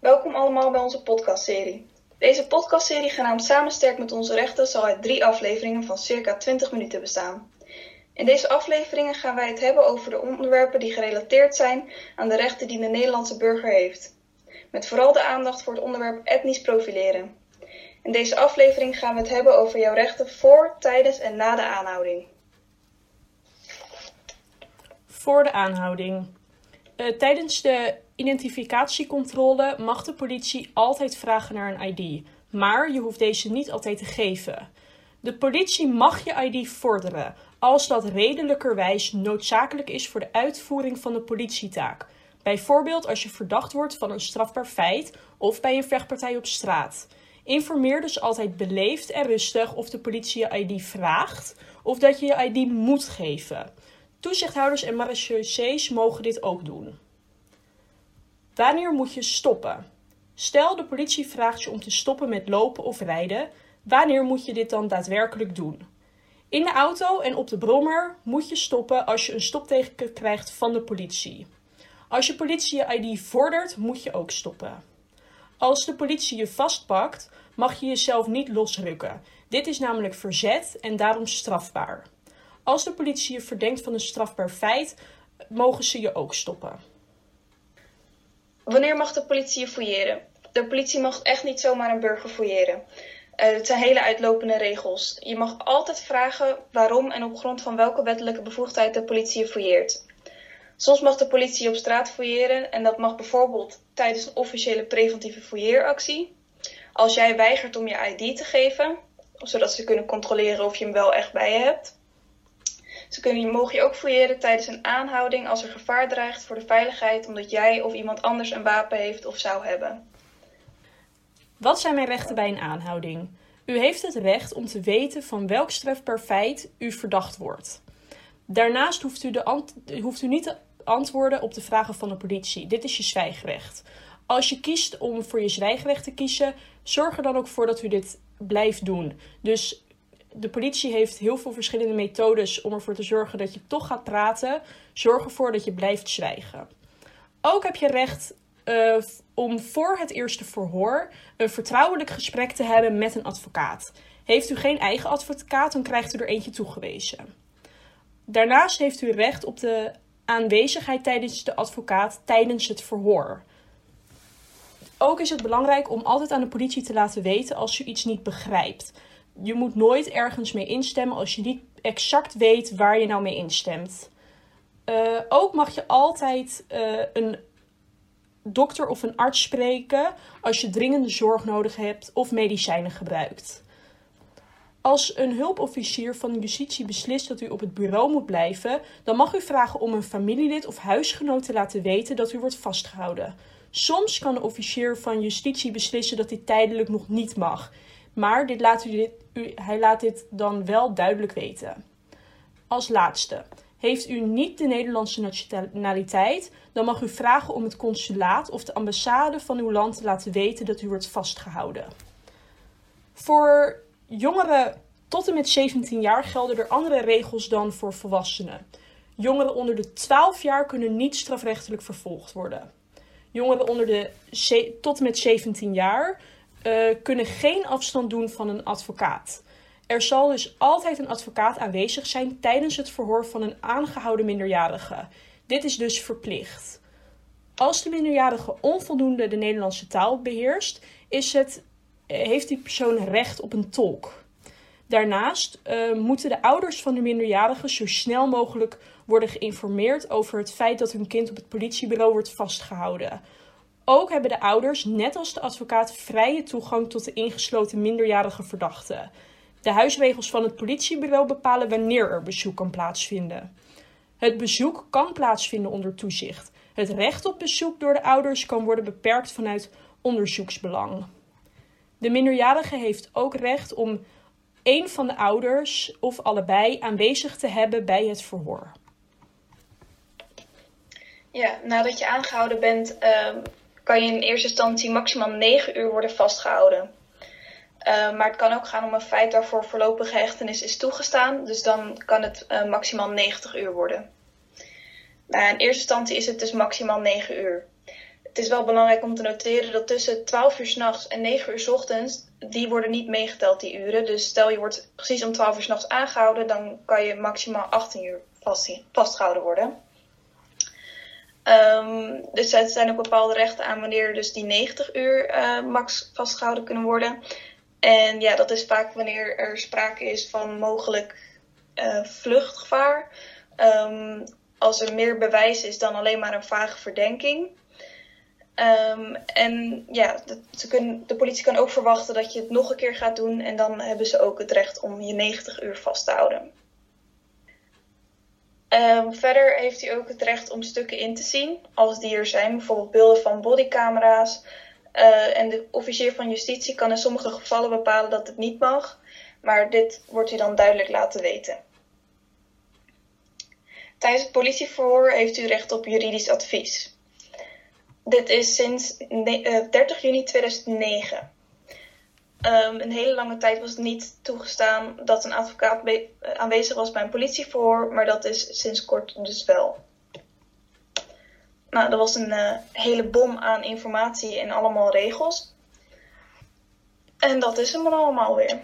Welkom allemaal bij onze podcastserie. Deze podcastserie genaamd Samen sterk met onze rechten zal uit drie afleveringen van circa 20 minuten bestaan. In deze afleveringen gaan wij het hebben over de onderwerpen die gerelateerd zijn aan de rechten die de Nederlandse burger heeft. Met vooral de aandacht voor het onderwerp etnisch profileren. In deze aflevering gaan we het hebben over jouw rechten voor, tijdens en na de aanhouding. Voor de aanhouding. Uh, tijdens de identificatiecontrole mag de politie altijd vragen naar een ID, maar je hoeft deze niet altijd te geven. De politie mag je ID vorderen als dat redelijkerwijs noodzakelijk is voor de uitvoering van de politietaak. Bijvoorbeeld als je verdacht wordt van een strafbaar feit of bij een vechtpartij op straat. Informeer dus altijd beleefd en rustig of de politie je ID vraagt of dat je je ID moet geven. Toezichthouders en marechaussees mogen dit ook doen. Wanneer moet je stoppen? Stel de politie vraagt je om te stoppen met lopen of rijden. Wanneer moet je dit dan daadwerkelijk doen? In de auto en op de brommer moet je stoppen als je een stopteken krijgt van de politie. Als je politie je ID vordert, moet je ook stoppen. Als de politie je vastpakt, mag je jezelf niet losrukken. Dit is namelijk verzet en daarom strafbaar. Als de politie je verdenkt van een strafbaar feit, mogen ze je ook stoppen. Wanneer mag de politie je fouilleren? De politie mag echt niet zomaar een burger fouilleren. Uh, het zijn hele uitlopende regels. Je mag altijd vragen waarom en op grond van welke wettelijke bevoegdheid de politie je fouilleert. Soms mag de politie op straat fouilleren en dat mag bijvoorbeeld tijdens een officiële preventieve fouilleeractie. Als jij weigert om je ID te geven, zodat ze kunnen controleren of je hem wel echt bij je hebt. Ze kunnen, mogen je ook fouilleren tijdens een aanhouding als er gevaar dreigt voor de veiligheid omdat jij of iemand anders een wapen heeft of zou hebben. Wat zijn mijn rechten bij een aanhouding? U heeft het recht om te weten van welk strafbaar feit u verdacht wordt. Daarnaast hoeft u, de hoeft u niet te antwoorden op de vragen van de politie. Dit is je zwijgrecht. Als je kiest om voor je zwijgrecht te kiezen, zorg er dan ook voor dat u dit blijft doen. Dus de politie heeft heel veel verschillende methodes om ervoor te zorgen dat je toch gaat praten. Zorg ervoor dat je blijft zwijgen. Ook heb je recht uh, om voor het eerste verhoor een vertrouwelijk gesprek te hebben met een advocaat. Heeft u geen eigen advocaat, dan krijgt u er eentje toegewezen. Daarnaast heeft u recht op de aanwezigheid tijdens de advocaat tijdens het verhoor. Ook is het belangrijk om altijd aan de politie te laten weten als u iets niet begrijpt je moet nooit ergens mee instemmen als je niet exact weet waar je nou mee instemt. Uh, ook mag je altijd uh, een dokter of een arts spreken als je dringende zorg nodig hebt of medicijnen gebruikt. Als een hulpofficier van justitie beslist dat u op het bureau moet blijven, dan mag u vragen om een familielid of huisgenoot te laten weten dat u wordt vastgehouden. Soms kan de officier van justitie beslissen dat dit tijdelijk nog niet mag. Maar dit laat u dit, hij laat dit dan wel duidelijk weten. Als laatste. Heeft u niet de Nederlandse nationaliteit, dan mag u vragen om het consulaat of de ambassade van uw land te laten weten dat u wordt vastgehouden. Voor jongeren tot en met 17 jaar gelden er andere regels dan voor volwassenen. Jongeren onder de 12 jaar kunnen niet strafrechtelijk vervolgd worden. Jongeren onder de tot en met 17 jaar uh, kunnen geen afstand doen van een advocaat. Er zal dus altijd een advocaat aanwezig zijn tijdens het verhoor van een aangehouden minderjarige. Dit is dus verplicht. Als de minderjarige onvoldoende de Nederlandse taal beheerst, is het, eh, heeft die persoon recht op een tolk. Daarnaast uh, moeten de ouders van de minderjarige zo snel mogelijk worden geïnformeerd over het feit dat hun kind op het politiebureau wordt vastgehouden. Ook hebben de ouders, net als de advocaat, vrije toegang tot de ingesloten minderjarige verdachte. De huisregels van het politiebureau bepalen wanneer er bezoek kan plaatsvinden. Het bezoek kan plaatsvinden onder toezicht. Het recht op bezoek door de ouders kan worden beperkt vanuit onderzoeksbelang. De minderjarige heeft ook recht om een van de ouders of allebei aanwezig te hebben bij het verhoor. Ja, nadat je aangehouden bent, uh, kan je in eerste instantie maximaal 9 uur worden vastgehouden. Uh, maar het kan ook gaan om een feit waarvoor voorlopige hechtenis is toegestaan. Dus dan kan het uh, maximaal 90 uur worden. Nou, in eerste instantie is het dus maximaal 9 uur. het is wel belangrijk om te noteren dat tussen 12 uur s'nachts en 9 uur s ochtends, die worden niet meegeteld, die uren. Dus stel je wordt precies om 12 uur s'nachts aangehouden, dan kan je maximaal 18 uur vast, vastgehouden worden. Um, dus er zijn ook bepaalde rechten aan wanneer dus die 90 uur uh, max vastgehouden kunnen worden. En ja, dat is vaak wanneer er sprake is van mogelijk uh, vluchtgevaar. Um, als er meer bewijs is dan alleen maar een vage verdenking. Um, en ja, ze kunnen, de politie kan ook verwachten dat je het nog een keer gaat doen. En dan hebben ze ook het recht om je 90 uur vast te houden. Um, verder heeft hij ook het recht om stukken in te zien, als die er zijn, bijvoorbeeld beelden van bodycamera's. Uh, en de officier van justitie kan in sommige gevallen bepalen dat het niet mag, maar dit wordt u dan duidelijk laten weten. Tijdens het politieverhoor heeft u recht op juridisch advies. Dit is sinds 30 eh, juni 2009. Um, een hele lange tijd was het niet toegestaan dat een advocaat eh, aanwezig was bij een politieverhoor, maar dat is sinds kort dus wel. Nou, er was een uh, hele bom aan informatie en allemaal regels. En dat is hem dan allemaal weer.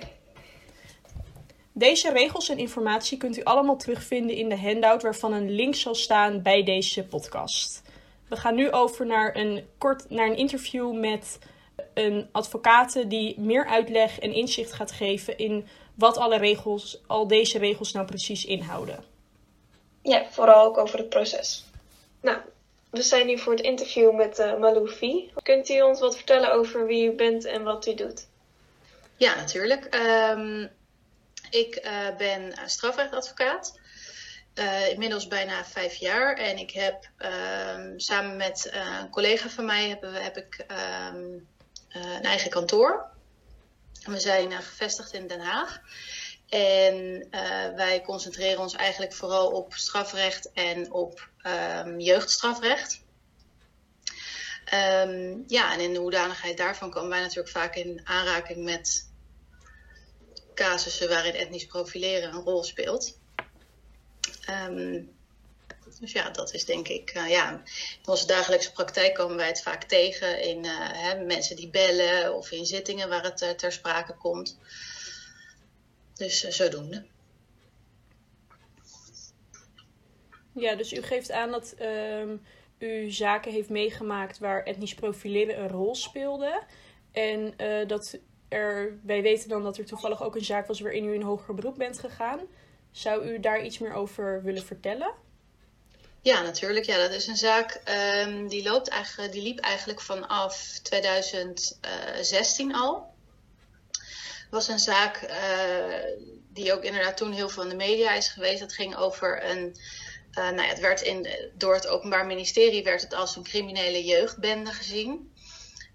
Deze regels en informatie kunt u allemaal terugvinden in de handout waarvan een link zal staan bij deze podcast. We gaan nu over naar een, kort, naar een interview met een advocaat die meer uitleg en inzicht gaat geven in wat alle regels, al deze regels nou precies inhouden. Ja, vooral ook over het proces. Nou, we zijn nu voor het interview met uh, Malou Vie. Kunt u ons wat vertellen over wie u bent en wat u doet? Ja, natuurlijk. Um, ik uh, ben strafrechtadvocaat. Uh, inmiddels bijna vijf jaar. En ik heb um, samen met uh, een collega van mij hebben, heb ik um, een eigen kantoor. We zijn gevestigd in Den Haag. En wij concentreren ons eigenlijk vooral op strafrecht en op um, jeugdstrafrecht. ja, en in de hoedanigheid daarvan komen wij natuurlijk vaak in aanraking met casussen waarin etnisch profileren een rol speelt. Um, dus ja, dat is denk ik, uh, ja, in onze dagelijkse praktijk komen wij het vaak tegen in uh, hè, mensen die bellen of in zittingen waar het uh, ter sprake komt. Dus zodoende. Ja, dus u geeft aan dat um, u zaken heeft meegemaakt waar etnisch profileren een rol speelde. En dat er, wij weten dan dat er toevallig ook een zaak was waarin u in hoger beroep bent gegaan. Zou u daar iets meer over willen vertellen? Ja, natuurlijk. Ja, dat is een zaak um, die, loopt eigenlijk, die liep eigenlijk vanaf 2016 al. Het was een zaak uh, die ook inderdaad toen heel veel in de media is geweest. Dat ging over een. Uh, nou ja, het werd in, door het Openbaar Ministerie werd het als een criminele jeugdbende gezien.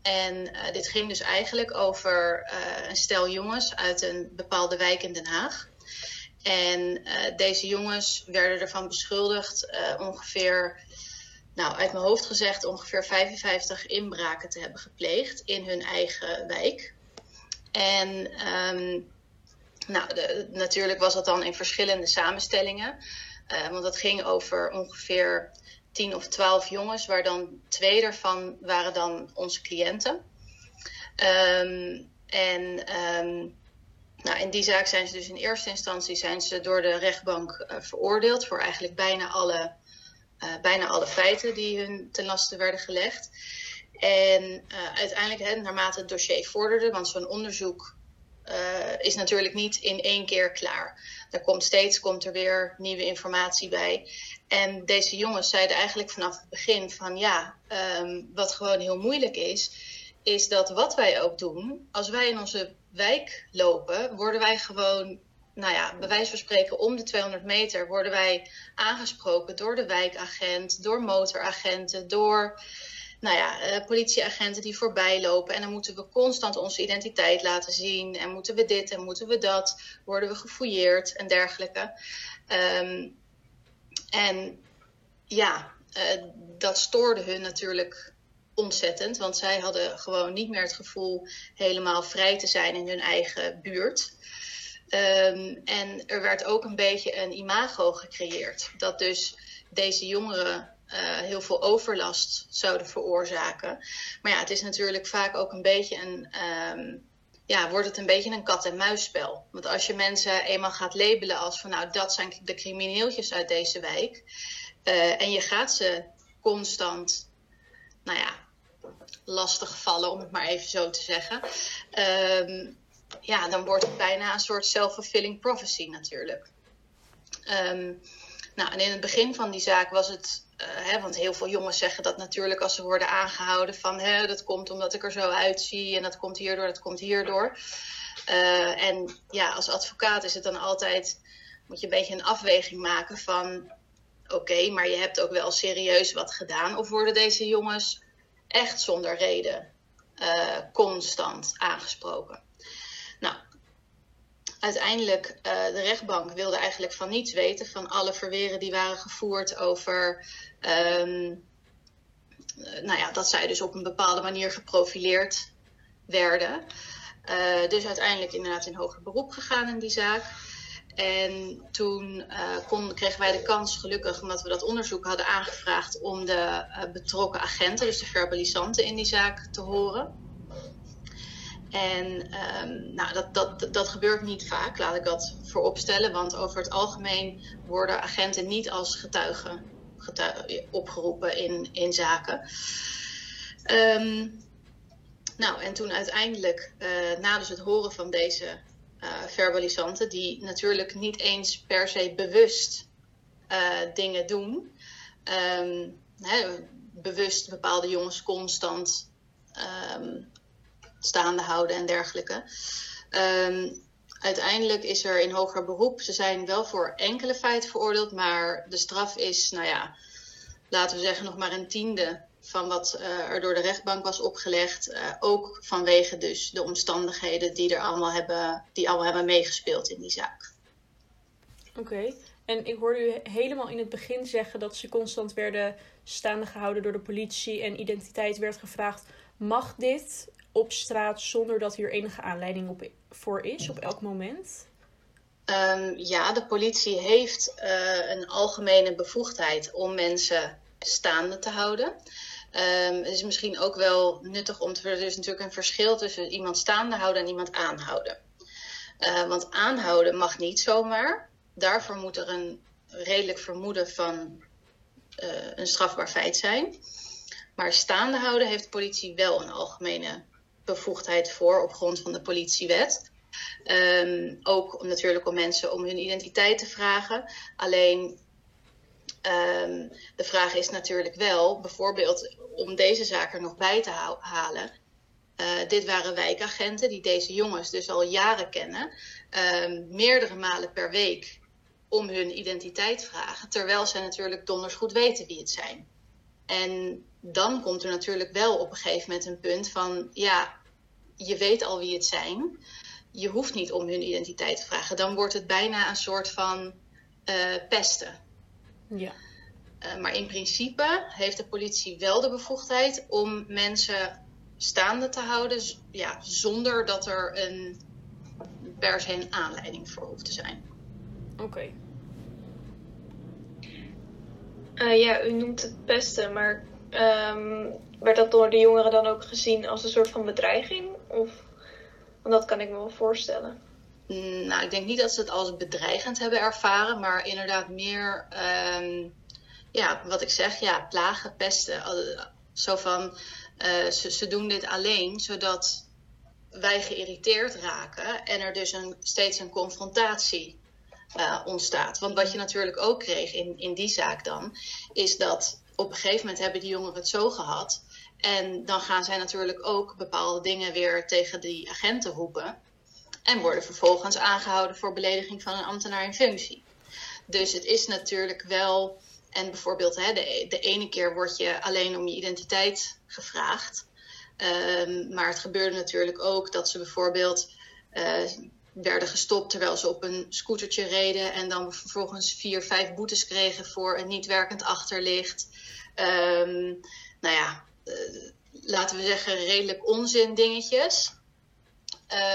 En uh, dit ging dus eigenlijk over een stel jongens uit een bepaalde wijk in Den Haag. En uh, deze jongens werden ervan beschuldigd ongeveer, nou uit mijn hoofd gezegd, ongeveer 55 inbraken te hebben gepleegd in hun eigen wijk. En um, nou, de, natuurlijk was dat dan in verschillende samenstellingen. want het ging over ongeveer 10 of 12 jongens, waar dan twee daarvan waren dan onze cliënten. Um, en um, nou, in die zaak zijn ze dus in eerste instantie zijn ze door de rechtbank uh, veroordeeld voor eigenlijk bijna alle, uh, bijna alle feiten die hun ten laste werden gelegd. En uh, uiteindelijk, naarmate het dossier vorderde, want zo'n onderzoek is natuurlijk niet in één keer klaar. Er komt steeds komt er weer nieuwe informatie bij. En deze jongens zeiden eigenlijk vanaf het begin van ja, um, wat gewoon heel moeilijk is, is dat wat wij ook doen, als wij in onze wijk lopen, worden wij gewoon, nou ja, bij wijze van spreken om de 200 meter, worden wij aangesproken door de wijkagent, door motoragenten, door nou ja, uh, politieagenten die voorbij lopen. En dan moeten we constant onze identiteit laten zien. En moeten we dit en moeten we dat. Worden we gefouilleerd en dergelijke. Um, en ja, uh, dat stoorde hun natuurlijk ontzettend. Want zij hadden gewoon niet meer het gevoel helemaal vrij te zijn in hun eigen buurt. Um, en er werd ook een beetje een imago gecreëerd. Dat dus deze jongeren heel veel overlast zouden veroorzaken. Maar ja, het is natuurlijk vaak ook een beetje een. Ehm, ja, wordt het een beetje een kat-en-muisspel. Want als je mensen eenmaal gaat labelen als van nou, dat zijn de crimineeltjes uit deze wijk. Uh, en je gaat ze constant, nou ja, lastig vallen, om het maar even zo te zeggen. Um, ja, dan wordt het bijna een soort self-fulfilling prophecy natuurlijk. Um, nou, en in het begin van die zaak was het, uh, hè, want heel veel jongens zeggen dat natuurlijk als ze worden aangehouden van hè, dat komt omdat ik er zo uitzie en dat komt hierdoor, dat komt hierdoor. Uh, en ja, als advocaat is het dan altijd, moet je een beetje een afweging maken van oké, maar je hebt ook wel serieus wat gedaan of worden deze jongens echt zonder reden uh, constant aangesproken? Nou, uiteindelijk, uh, de rechtbank wilde eigenlijk van niets weten van alle verweren die waren gevoerd over. Um, nou ja, dat zij dus op een bepaalde manier geprofileerd werden. Dus uiteindelijk inderdaad in hoger beroep gegaan in die zaak. En toen kon, kregen wij de kans, gelukkig, omdat we dat onderzoek hadden aangevraagd, om de uh, betrokken agenten, dus de verbalisanten in die zaak, te horen. En um, nou, dat, dat, dat gebeurt niet vaak, laat ik dat vooropstellen. Want over het algemeen worden agenten niet als getuigen, opgeroepen in, in zaken. Um, nou, en toen uiteindelijk, uh, na dus het horen van deze uh, verbalisanten, die natuurlijk niet eens per se bewust uh, dingen doen, hè, bewust bepaalde jongens constant staande houden en dergelijke. Um, uiteindelijk is er in hoger beroep. Ze zijn wel voor enkele feiten veroordeeld, maar de straf is, nou ja, laten we zeggen, nog maar een tiende van wat uh, er door de rechtbank was opgelegd. Uh, ook vanwege dus de omstandigheden die er allemaal hebben, die allemaal hebben meegespeeld in die zaak. Oké, okay. en ik hoorde u helemaal in het begin zeggen dat ze constant werden staande gehouden door de politie en identiteit werd gevraagd. Mag dit op straat zonder dat hier enige aanleiding op, voor is op elk moment? Um, ja, de politie heeft uh, een algemene bevoegdheid om mensen staande te houden. Um, het is misschien ook wel nuttig om te. Er is natuurlijk een verschil tussen iemand staande houden en iemand aanhouden. Uh, want aanhouden mag niet zomaar. Daarvoor moet er een redelijk vermoeden van uh, een strafbaar feit zijn. Maar staande houden heeft de politie wel een algemene bevoegdheid voor op grond van de politiewet. Um, ook om, natuurlijk om mensen om hun identiteit te vragen. Alleen um, de vraag is natuurlijk wel, bijvoorbeeld om deze zaak er nog bij te halen. Uh, dit waren wijkagenten die deze jongens dus al jaren kennen, um, meerdere malen per week om hun identiteit vragen, terwijl ze natuurlijk donders goed weten wie het zijn. En dan komt er natuurlijk wel op een gegeven moment een punt van, ja, je weet al wie het zijn. Je hoeft niet om hun identiteit te vragen. Dan wordt het bijna een soort van uh, pesten. Ja. Uh, maar in principe heeft de politie wel de bevoegdheid om mensen staande te houden, ja, zonder dat er een per se een aanleiding voor hoeft te zijn. Oké. Okay. Uh, ja, u noemt het pesten, maar um, werd dat door de jongeren dan ook gezien als een soort van bedreiging? Of, want dat kan ik me wel voorstellen. Nou, ik denk niet dat ze het als bedreigend hebben ervaren, maar inderdaad meer, um, ja, wat ik zeg, ja, plagen, pesten. Zo van, uh, ze, ze doen dit alleen zodat wij geïrriteerd raken en er dus een, steeds een confrontatie uh, ontstaat. Want wat je natuurlijk ook kreeg in, in die zaak dan, is dat op een gegeven moment hebben die jongeren het zo gehad. En dan gaan zij natuurlijk ook bepaalde dingen weer tegen die agenten roepen. En worden vervolgens aangehouden voor belediging van een ambtenaar in functie. Dus het is natuurlijk wel. En bijvoorbeeld, hè, de, de ene keer word je alleen om je identiteit gevraagd. Um, maar het gebeurde natuurlijk ook dat ze bijvoorbeeld uh, werden gestopt terwijl ze op een scootertje reden. En dan vervolgens vier, vijf boetes kregen voor een niet werkend achterlicht. Um, nou ja, uh, laten we zeggen, redelijk onzin dingetjes.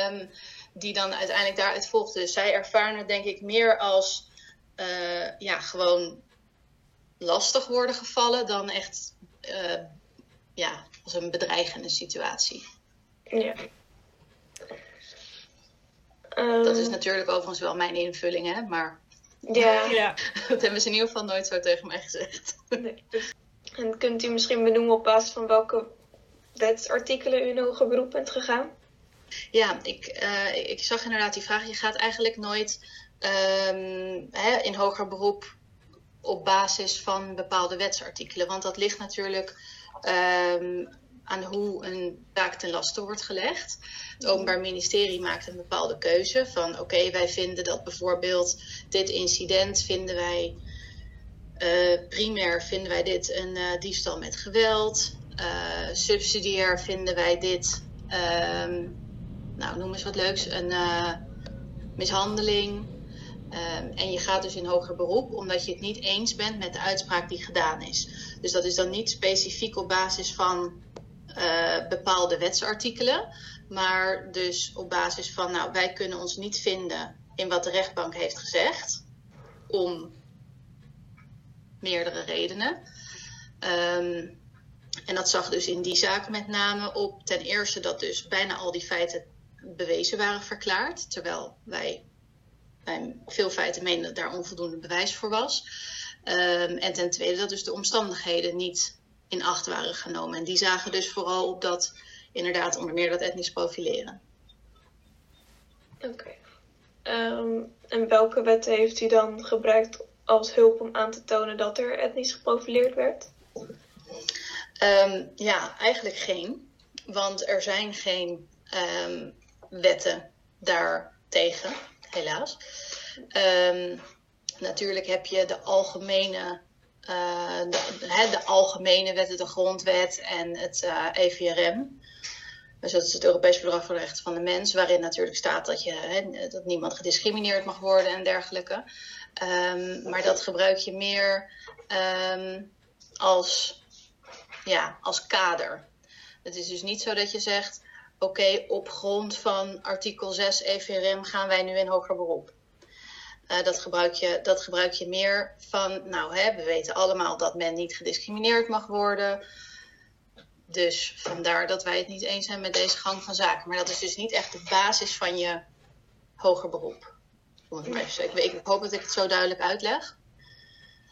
Um, die dan uiteindelijk daaruit volgden. Dus zij ervaren het denk ik meer als uh, ja, gewoon lastig worden gevallen dan echt ja, als een bedreigende situatie. Ja. Dat is Ehm, natuurlijk overigens wel mijn invulling, hè? maar ja. Ja. dat hebben ze in ieder geval nooit zo tegen mij gezegd. Nee, dus- En kunt u misschien benoemen op basis van welke wetsartikelen u in hoger beroep bent gegaan? Ja, ik, eh, ik zag inderdaad die vraag. Je gaat eigenlijk nooit ehm, hè, in hoger beroep op basis van bepaalde wetsartikelen. Want dat ligt natuurlijk ehm, aan hoe een zaak ten laste wordt gelegd. Het Openbaar Ministerie maakt een bepaalde keuze van oké, wij vinden dat bijvoorbeeld dit incident vinden wij eh, primair vinden wij dit een eh, diefstal met geweld. Eh, subsidiair vinden wij dit, ehm, nou noem eens wat leuks, een eh, mishandeling. Ehm, en je gaat dus in hoger beroep omdat je het niet eens bent met de uitspraak die gedaan is. Dus dat is dan niet specifiek op basis van eh, bepaalde wetsartikelen, maar dus op basis van, nou, wij kunnen ons niet vinden in wat de rechtbank heeft gezegd, om meerdere redenen. Ehm, en dat zag dus in die zaak met name op ten eerste dat dus bijna al die feiten bewezen waren verklaard, terwijl wij bij veel feiten menen dat daar onvoldoende bewijs voor was. Ehm, en ten tweede dat dus de omstandigheden niet in acht waren genomen. En die zagen dus vooral op dat, inderdaad, onder meer dat etnisch profileren. Oké. Ehm, en welke wetten heeft u dan gebruikt als hulp om aan te tonen dat er etnisch geprofileerd werd? Ehm, ja, eigenlijk geen. Want er zijn geen wetten daartegen, helaas. Ehm, natuurlijk heb je de algemene, eh, de, de algemene wetten, de grondwet en het eh, EVRM. Dus dat is het Europees Verdrag voor de Rechten van de Mens, waarin natuurlijk staat dat, je, hè, dat niemand gediscrimineerd mag worden en dergelijke. Ehm, maar dat gebruik je meer ehm, als ja, als kader. Het is dus niet zo dat je zegt: oké, op grond van artikel 6 EVRM gaan wij nu in hoger beroep. Eh, dat, gebruik je, dat gebruik je meer van, nou, hè, we weten allemaal dat men niet gediscrimineerd mag worden. Dus vandaar dat wij het niet eens zijn met deze gang van zaken. Maar dat is dus niet echt de basis van je hoger beroep. Om het maar even te zeggen. Ik, ik hoop dat ik het zo duidelijk uitleg.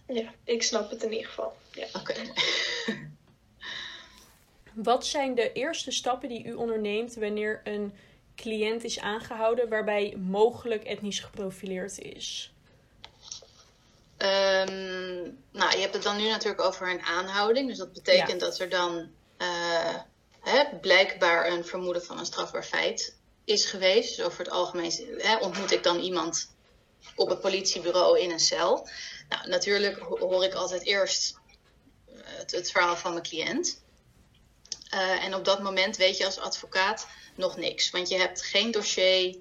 Ja, ik snap het in ieder geval. Ja. Oké. Wat zijn de eerste stappen die u onderneemt wanneer een cliënt is aangehouden waarbij mogelijk etnisch geprofileerd is? Ehm, nou, je hebt het dan nu natuurlijk over een aanhouding. Dus dat betekent Ja. dat er dan eh, hè, blijkbaar een vermoeden van een strafbaar feit is geweest. Dus over het algemeen hè, ontmoet ik dan iemand op het politiebureau in een cel. Nou, natuurlijk ho- hoor ik altijd eerst eh, het, het verhaal van mijn cliënt. Eh, en op dat moment weet je als advocaat nog niks. Want je hebt geen dossier,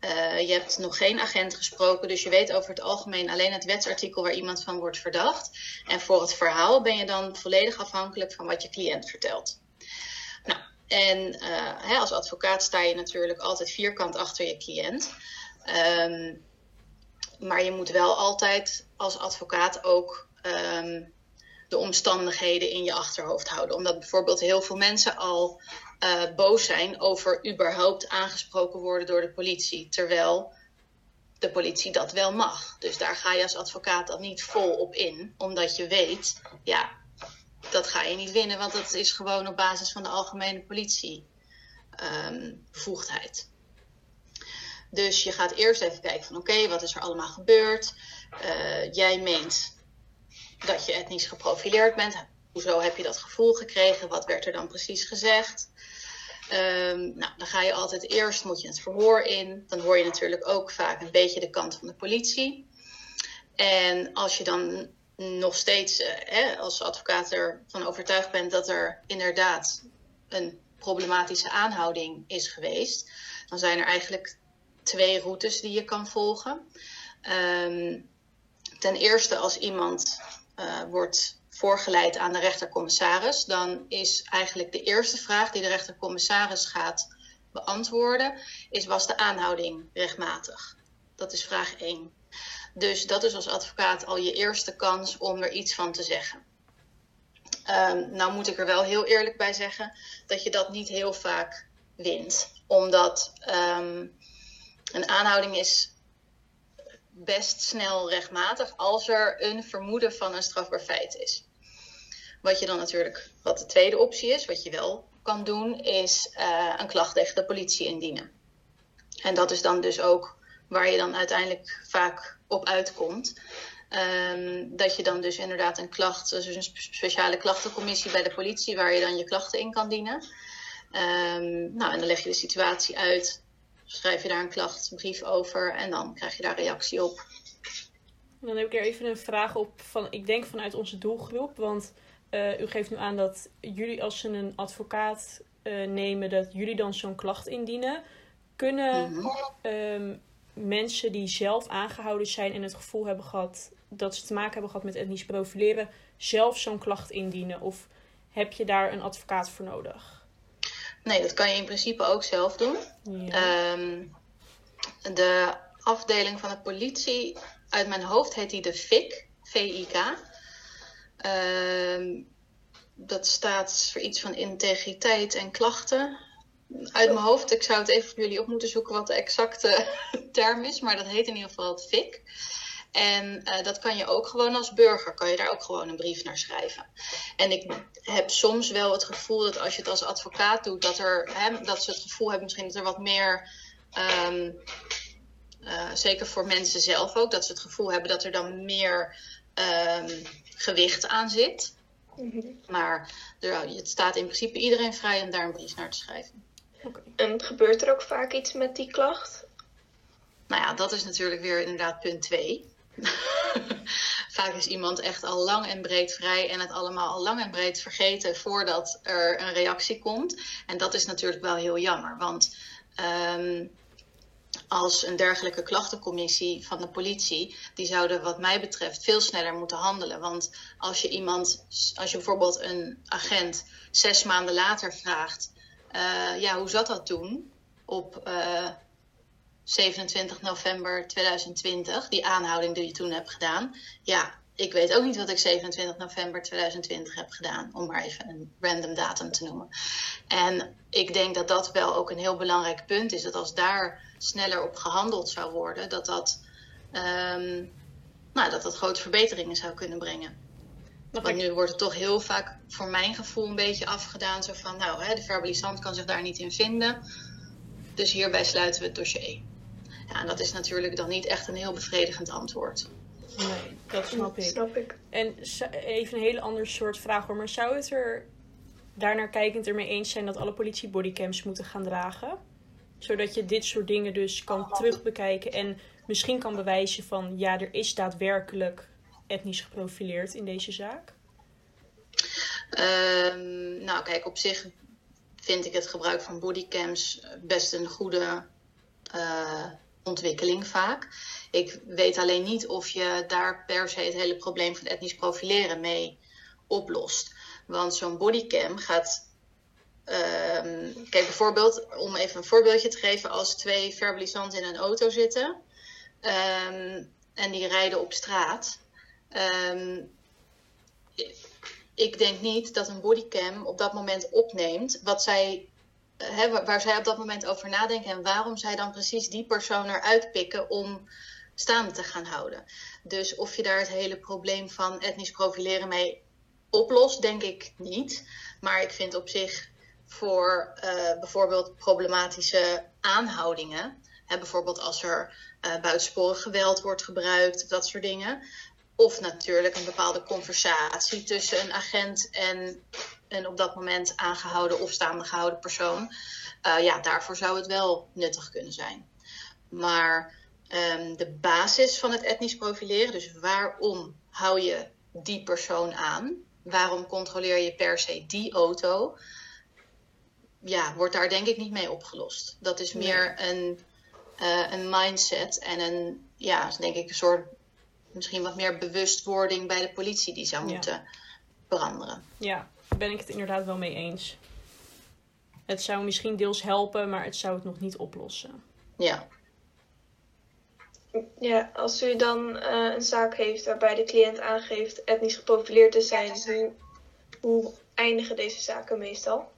eh, je hebt nog geen agent gesproken. Dus je weet over het algemeen alleen het wetsartikel waar iemand van wordt verdacht. En voor het verhaal ben je dan volledig afhankelijk van wat je cliënt vertelt. Nou, en eh, hè, als advocaat sta je natuurlijk altijd vierkant achter je cliënt. Ehm, maar je moet wel altijd als advocaat ook ehm, de omstandigheden in je achterhoofd houden. Omdat bijvoorbeeld heel veel mensen al eh, boos zijn over überhaupt aangesproken worden door de politie. Terwijl de politie dat wel mag. Dus daar ga je als advocaat dan niet vol op in. Omdat je weet, ja, dat ga je niet winnen. Want dat is gewoon op basis van de algemene politie ehm. Dus je gaat eerst even kijken van oké, wat is er allemaal gebeurd? Eh, jij meent dat je etnisch geprofileerd bent. Hoezo heb je dat gevoel gekregen? Wat werd er dan precies gezegd? Ehm, nou, dan ga je altijd eerst moet je het verhoor in. Dan hoor je natuurlijk ook vaak een beetje de kant van de politie. En als je dan nog steeds eh, als advocaat ervan overtuigd bent dat er inderdaad een problematische aanhouding is geweest, dan zijn er eigenlijk twee routes die je kan volgen. Ehm, ten eerste als iemand uh, wordt voorgeleid aan de rechtercommissaris, dan is eigenlijk de eerste vraag die de rechtercommissaris gaat beantwoorden, is was de aanhouding rechtmatig? Dat is vraag 1. Dus dat is als advocaat al je eerste kans om er iets van te zeggen. Um, nou moet ik er wel heel eerlijk bij zeggen dat je dat niet heel vaak wint. Omdat um, een aanhouding is best snel rechtmatig als er een vermoeden van een strafbaar feit is. Wat je dan natuurlijk, wat de tweede optie is, wat je wel kan doen, is uh, een klacht tegen de politie indienen. En dat is dan dus ook waar je dan uiteindelijk vaak op uitkomt. Um, dat je dan dus inderdaad een klacht, dus een speciale klachtencommissie bij de politie, waar je dan je klachten in kan dienen. Um, nou, en dan leg je de situatie uit, schrijf je daar een klachtbrief over en dan krijg je daar reactie op. En dan heb ik er even een vraag op van, ik denk vanuit onze doelgroep, want uh, u geeft nu aan dat jullie als ze een advocaat uh, nemen, dat jullie dan zo'n klacht indienen. Kunnen mm -hmm. um, mensen die zelf aangehouden zijn en het gevoel hebben gehad dat ze te maken hebben gehad met etnisch profileren, zelf zo'n klacht indienen? Of heb je daar een advocaat voor nodig? Nee, dat kan je in principe ook zelf doen. Ja. Um, de afdeling van de politie, uit mijn hoofd heet die de VIK, V-I-K. Um, dat staat voor iets van integriteit en klachten. Uit mijn hoofd, ik zou het even voor jullie op moeten zoeken wat de exacte term is, maar dat heet in ieder geval het FIC. En uh, dat kan je ook gewoon als burger, kan je daar ook gewoon een brief naar schrijven. En ik heb soms wel het gevoel dat als je het als advocaat doet, dat, er, hè, dat ze het gevoel hebben misschien dat er wat meer, um, uh, zeker voor mensen zelf ook, dat ze het gevoel hebben dat er dan meer um, gewicht aan zit. Mm -hmm. Maar er, het staat in principe iedereen vrij om daar een brief naar te schrijven. Okay. En gebeurt er ook vaak iets met die klacht? Nou ja, dat is natuurlijk weer inderdaad punt 2. vaak is iemand echt al lang en breed vrij en het allemaal al lang en breed vergeten voordat er een reactie komt. En dat is natuurlijk wel heel jammer, want um, als een dergelijke klachtencommissie van de politie, die zouden wat mij betreft veel sneller moeten handelen. Want als je iemand, als je bijvoorbeeld een agent zes maanden later vraagt, uh, ja, hoe zat dat toen? Op uh, 27 november 2020, die aanhouding die je toen hebt gedaan. Ja, ik weet ook niet wat ik 27 november 2020 heb gedaan, om maar even een random datum te noemen. En ik denk dat dat wel ook een heel belangrijk punt is, dat als daar sneller op gehandeld zou worden, dat dat, um, nou, dat, dat grote verbeteringen zou kunnen brengen. Want nu wordt het toch heel vaak voor mijn gevoel een beetje afgedaan. Zo van, nou, hè, de verbalisant kan zich daar niet in vinden. Dus hierbij sluiten we het dossier. Ja, en dat is natuurlijk dan niet echt een heel bevredigend antwoord. Nee, dat snap ik. Snap ik. En even een hele andere soort vraag hoor. Maar zou het er daarnaar kijkend ermee eens zijn dat alle politie bodycams moeten gaan dragen? Zodat je dit soort dingen dus kan terugbekijken en misschien kan bewijzen van ja, er is daadwerkelijk etnisch geprofileerd in deze zaak? Um, nou, kijk, op zich vind ik het gebruik van bodycams best een goede uh, ontwikkeling vaak. Ik weet alleen niet of je daar per se het hele probleem van etnisch profileren mee oplost. Want zo'n bodycam gaat. Um, kijk, bijvoorbeeld, om even een voorbeeldje te geven, als twee verbalisanten in een auto zitten um, en die rijden op straat. Um, ik denk niet dat een bodycam op dat moment opneemt wat zij, hè, waar zij op dat moment over nadenken en waarom zij dan precies die persoon eruit pikken om staande te gaan houden. Dus of je daar het hele probleem van etnisch profileren mee oplost, denk ik niet. Maar ik vind op zich voor uh, bijvoorbeeld problematische aanhoudingen, hè, bijvoorbeeld als er uh, buitensporig geweld wordt gebruikt, dat soort dingen, of natuurlijk een bepaalde conversatie tussen een agent en een op dat moment aangehouden of staande gehouden persoon. Uh, ja, daarvoor zou het wel nuttig kunnen zijn. Maar um, de basis van het etnisch profileren, dus waarom hou je die persoon aan? Waarom controleer je per se die auto? Ja, wordt daar denk ik niet mee opgelost. Dat is meer nee. een, uh, een mindset en een, ja, denk ik, een soort misschien wat meer bewustwording bij de politie die zou moeten ja. veranderen. Ja, ben ik het inderdaad wel mee eens. Het zou misschien deels helpen, maar het zou het nog niet oplossen. Ja. Ja, als u dan uh, een zaak heeft waarbij de cliënt aangeeft etnisch geprofileerd te zijn, hoe, hoe eindigen deze zaken meestal?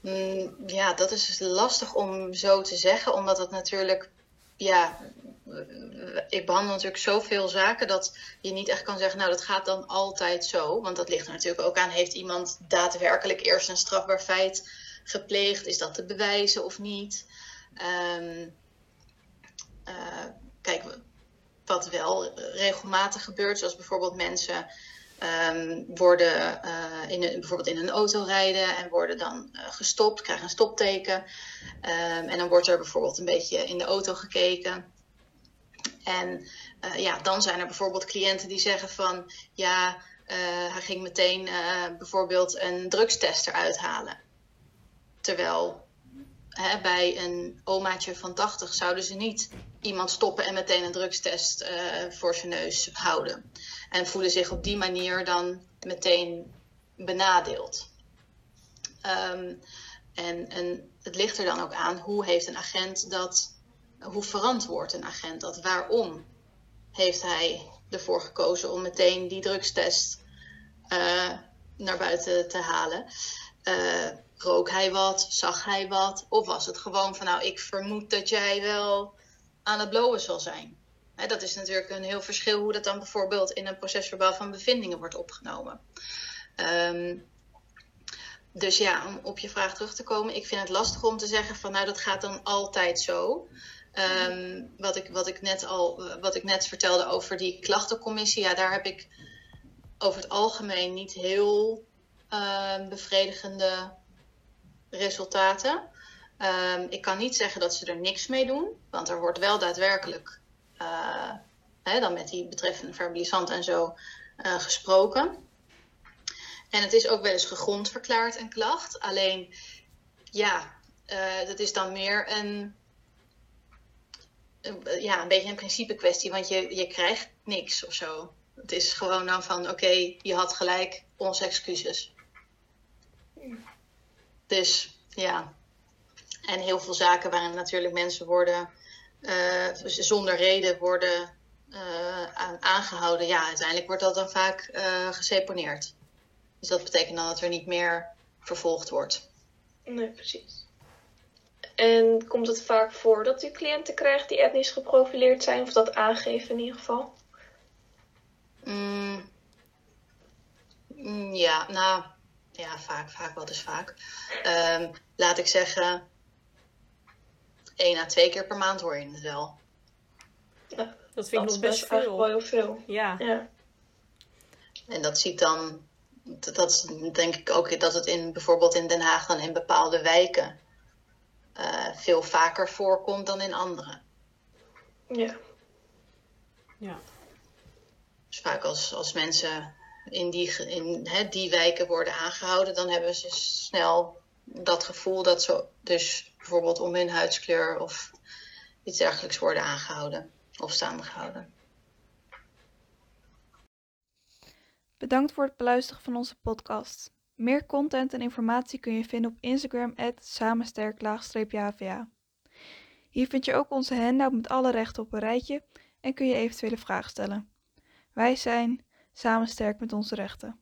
Mm, ja, dat is lastig om zo te zeggen, omdat het natuurlijk, ja, ik behandel natuurlijk zoveel zaken dat je niet echt kan zeggen, nou dat gaat dan altijd zo. Want dat ligt er natuurlijk ook aan, heeft iemand daadwerkelijk eerst een strafbaar feit gepleegd? Is dat te bewijzen of niet? Um, uh, kijk, wat wel regelmatig gebeurt, zoals bijvoorbeeld mensen um, worden uh, in een, bijvoorbeeld in een auto rijden en worden dan gestopt, krijgen een stopteken. Um, en dan wordt er bijvoorbeeld een beetje in de auto gekeken. En ja, dan zijn er bijvoorbeeld cliënten die zeggen van ja, hij ging meteen bijvoorbeeld een drugstest eruit halen. Terwijl hè, bij een omaatje van 80 zouden ze niet iemand stoppen en meteen een drugstest voor zijn neus houden. En voelen zich op die manier dan meteen benadeeld. Um, en, en het ligt er dan ook aan hoe heeft een agent dat, hoe verantwoord een agent dat? Waarom heeft hij ervoor gekozen om meteen die drugstest uh, naar buiten te halen? Uh, rook hij wat? Zag hij wat? Of was het gewoon van nou, ik vermoed dat jij wel aan het blowen zal zijn? dat is natuurlijk een heel verschil hoe dat dan bijvoorbeeld in een procesverbaal van bevindingen wordt opgenomen. Um, dus ja, om op je vraag terug te komen, ik vind het lastig om te zeggen van nou dat gaat dan altijd zo. Um, wat, ik, wat, ik net al, wat ik net vertelde over die klachtencommissie, ja, daar heb ik over het algemeen niet heel uh, bevredigende resultaten. Um, ik kan niet zeggen dat ze er niks mee doen, want er wordt wel daadwerkelijk uh, hè, dan met die betreffende verbalisant en zo uh, gesproken. En het is ook wel eens gegrond verklaard, een klacht. Alleen, ja, uh, dat is dan meer een, ja, een beetje een principe kwestie, want je, je krijgt niks of zo. Het is gewoon dan van, oké, je had gelijk, onze excuses. Dus ja, en heel veel zaken waarin natuurlijk mensen worden uh, zonder reden worden uh, aangehouden. Ja, uiteindelijk wordt dat dan vaak uh, geseponeerd. Dus dat betekent dan dat er niet meer vervolgd wordt. Nee, precies. En komt het vaak voor dat u cliënten krijgt die etnisch geprofileerd zijn, of dat aangeven in ieder geval? Mm, mm ja, nou, ja, vaak, vaak, wat is vaak. Um, laat ik zeggen, één à twee keer per maand hoor je het wel. Ja, dat vind ik nog best veel. wel heel veel. Ja. ja. En dat ziet dan, dat denk ik ook dat het in bijvoorbeeld in Den Haag dan in bepaalde wijken uh, veel vaker voorkomt dan in andere. Ja. Ja. Dus vaak als, als mensen in die, in, hè, die wijken worden aangehouden, dan hebben ze snel dat gevoel dat ze dus bijvoorbeeld om hun huidskleur of iets dergelijks worden aangehouden of staande gehouden. Bedankt voor het beluisteren van onze podcast. Meer content en informatie kun je vinden op Instagram samensterk-hva. Hier vind je ook onze handout met alle rechten op een rijtje en kun je eventuele vragen stellen. Wij zijn samen sterk met onze rechten.